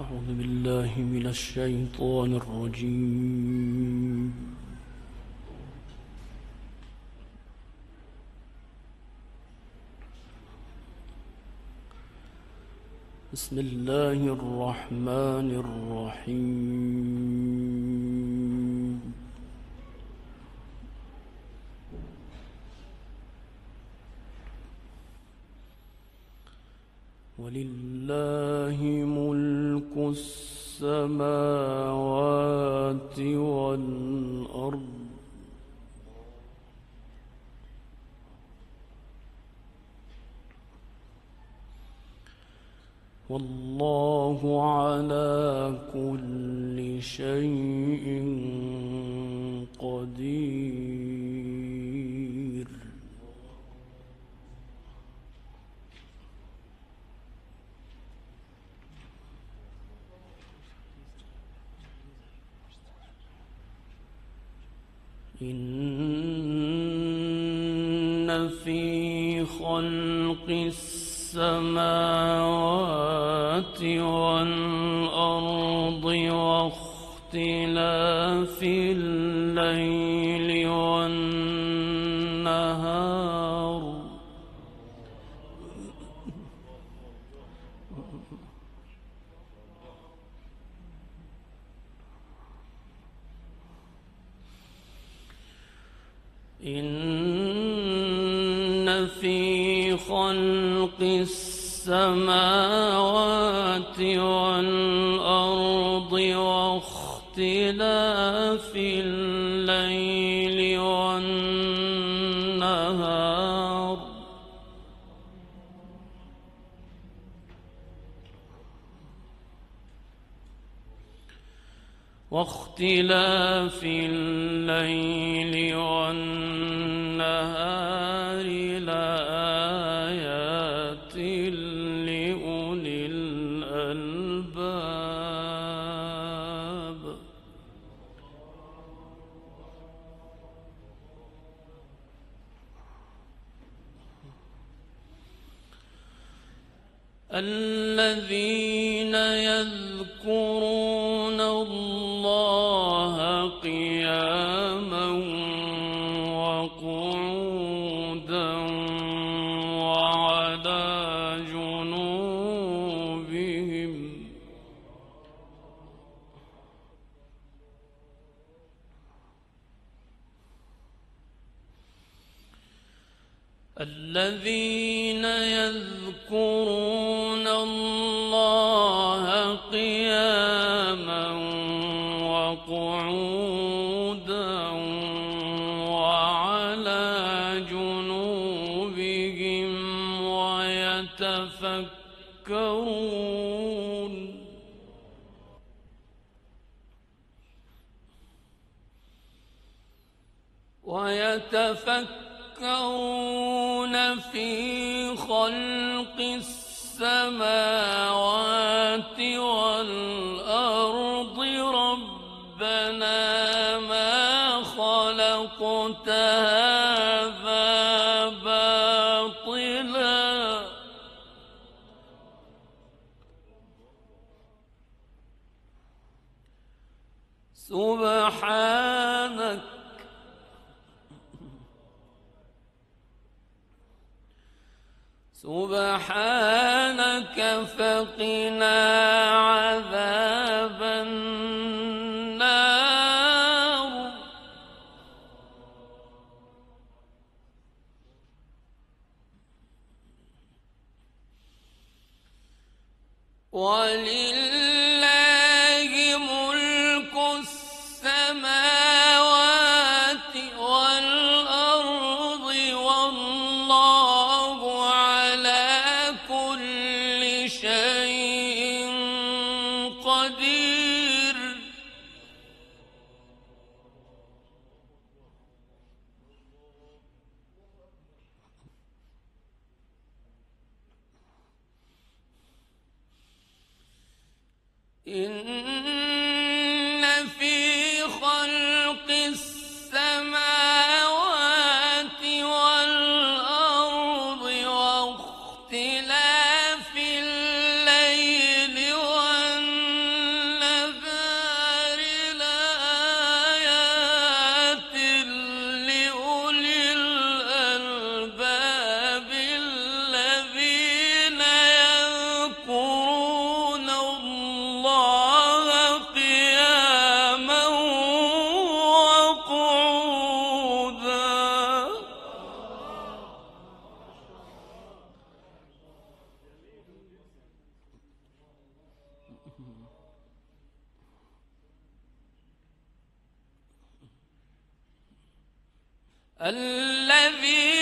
أعوذ بالله من الشيطان الرجيم. بسم الله الرحمن الرحيم. ولله ملك السماوات والأرض. والله على كل شيء قدير. إن في خلق السماوات والأرض واختلاف الليل والنهار السماوات والأرض واختلاف الليل والنهار. واختلاف الليل والنهار. الذين يذكرون الله قياما وقعودا وعلى جنوبهم الذين يذكرون السماوات والأرض ربنا ما خلقت هذا ولله إن الذين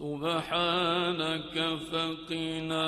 سبحانك فقنا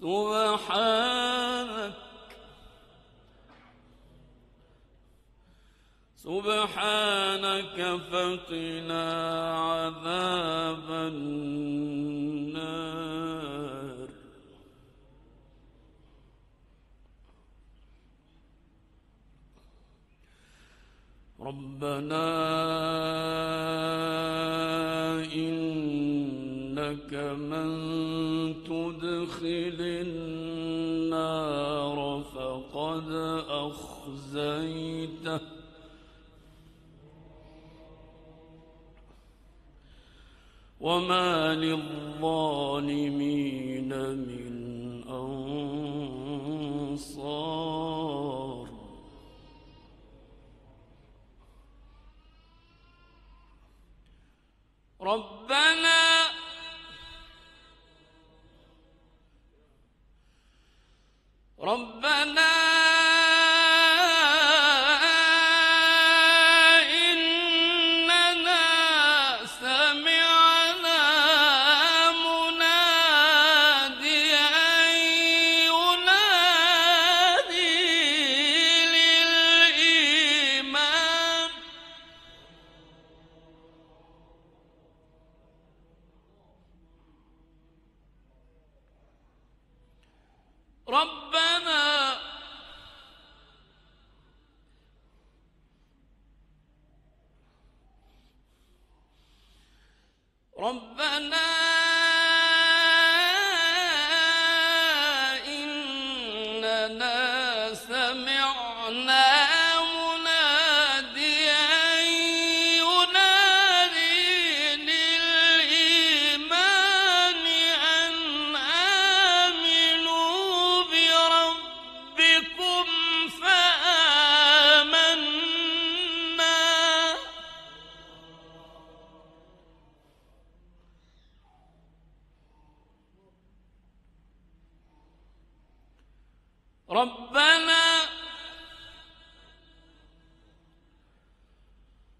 سبحانك. سبحانك فقنا أخزيته. وما للظالمين من أنصار. ربنا ربنا لنا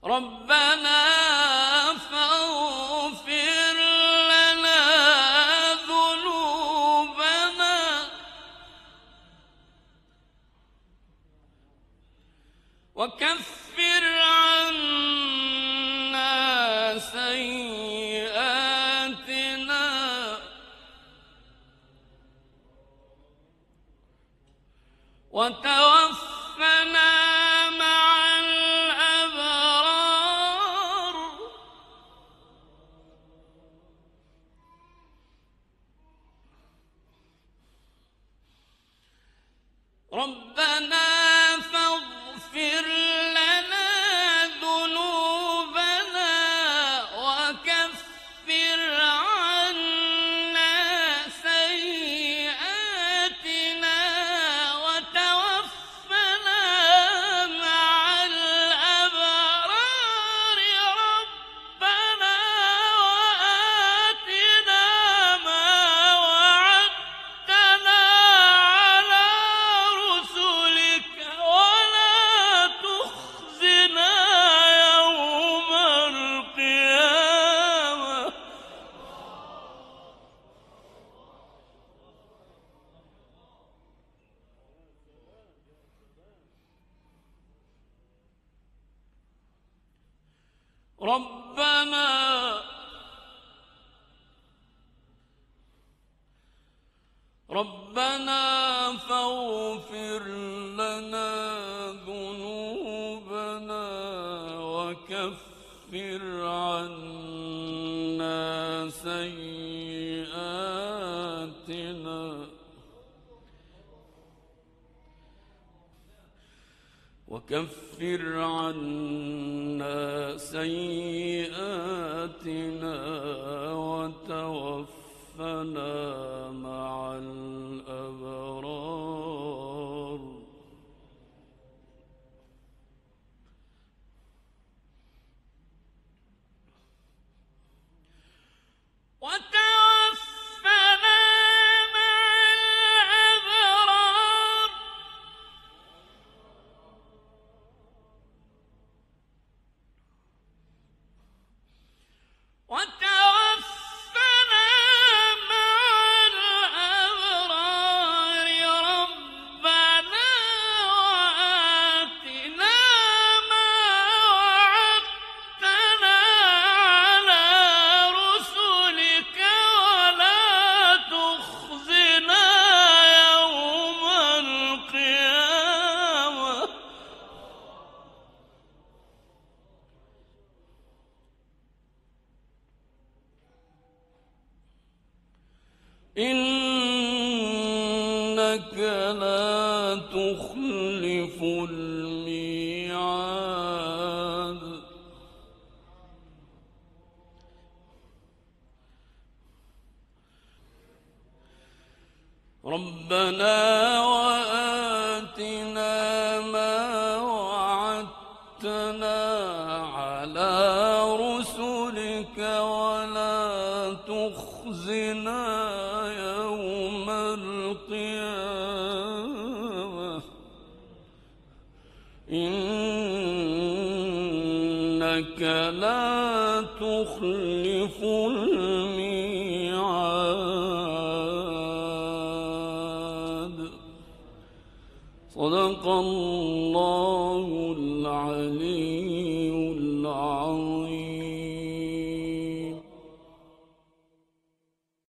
ربنا ربنا وكفر عنا سيئاتنا. وكفر عنا سيئاتنا وتوفنا إنك لا تخلف الميعاد إنك لا تخلف الميعاد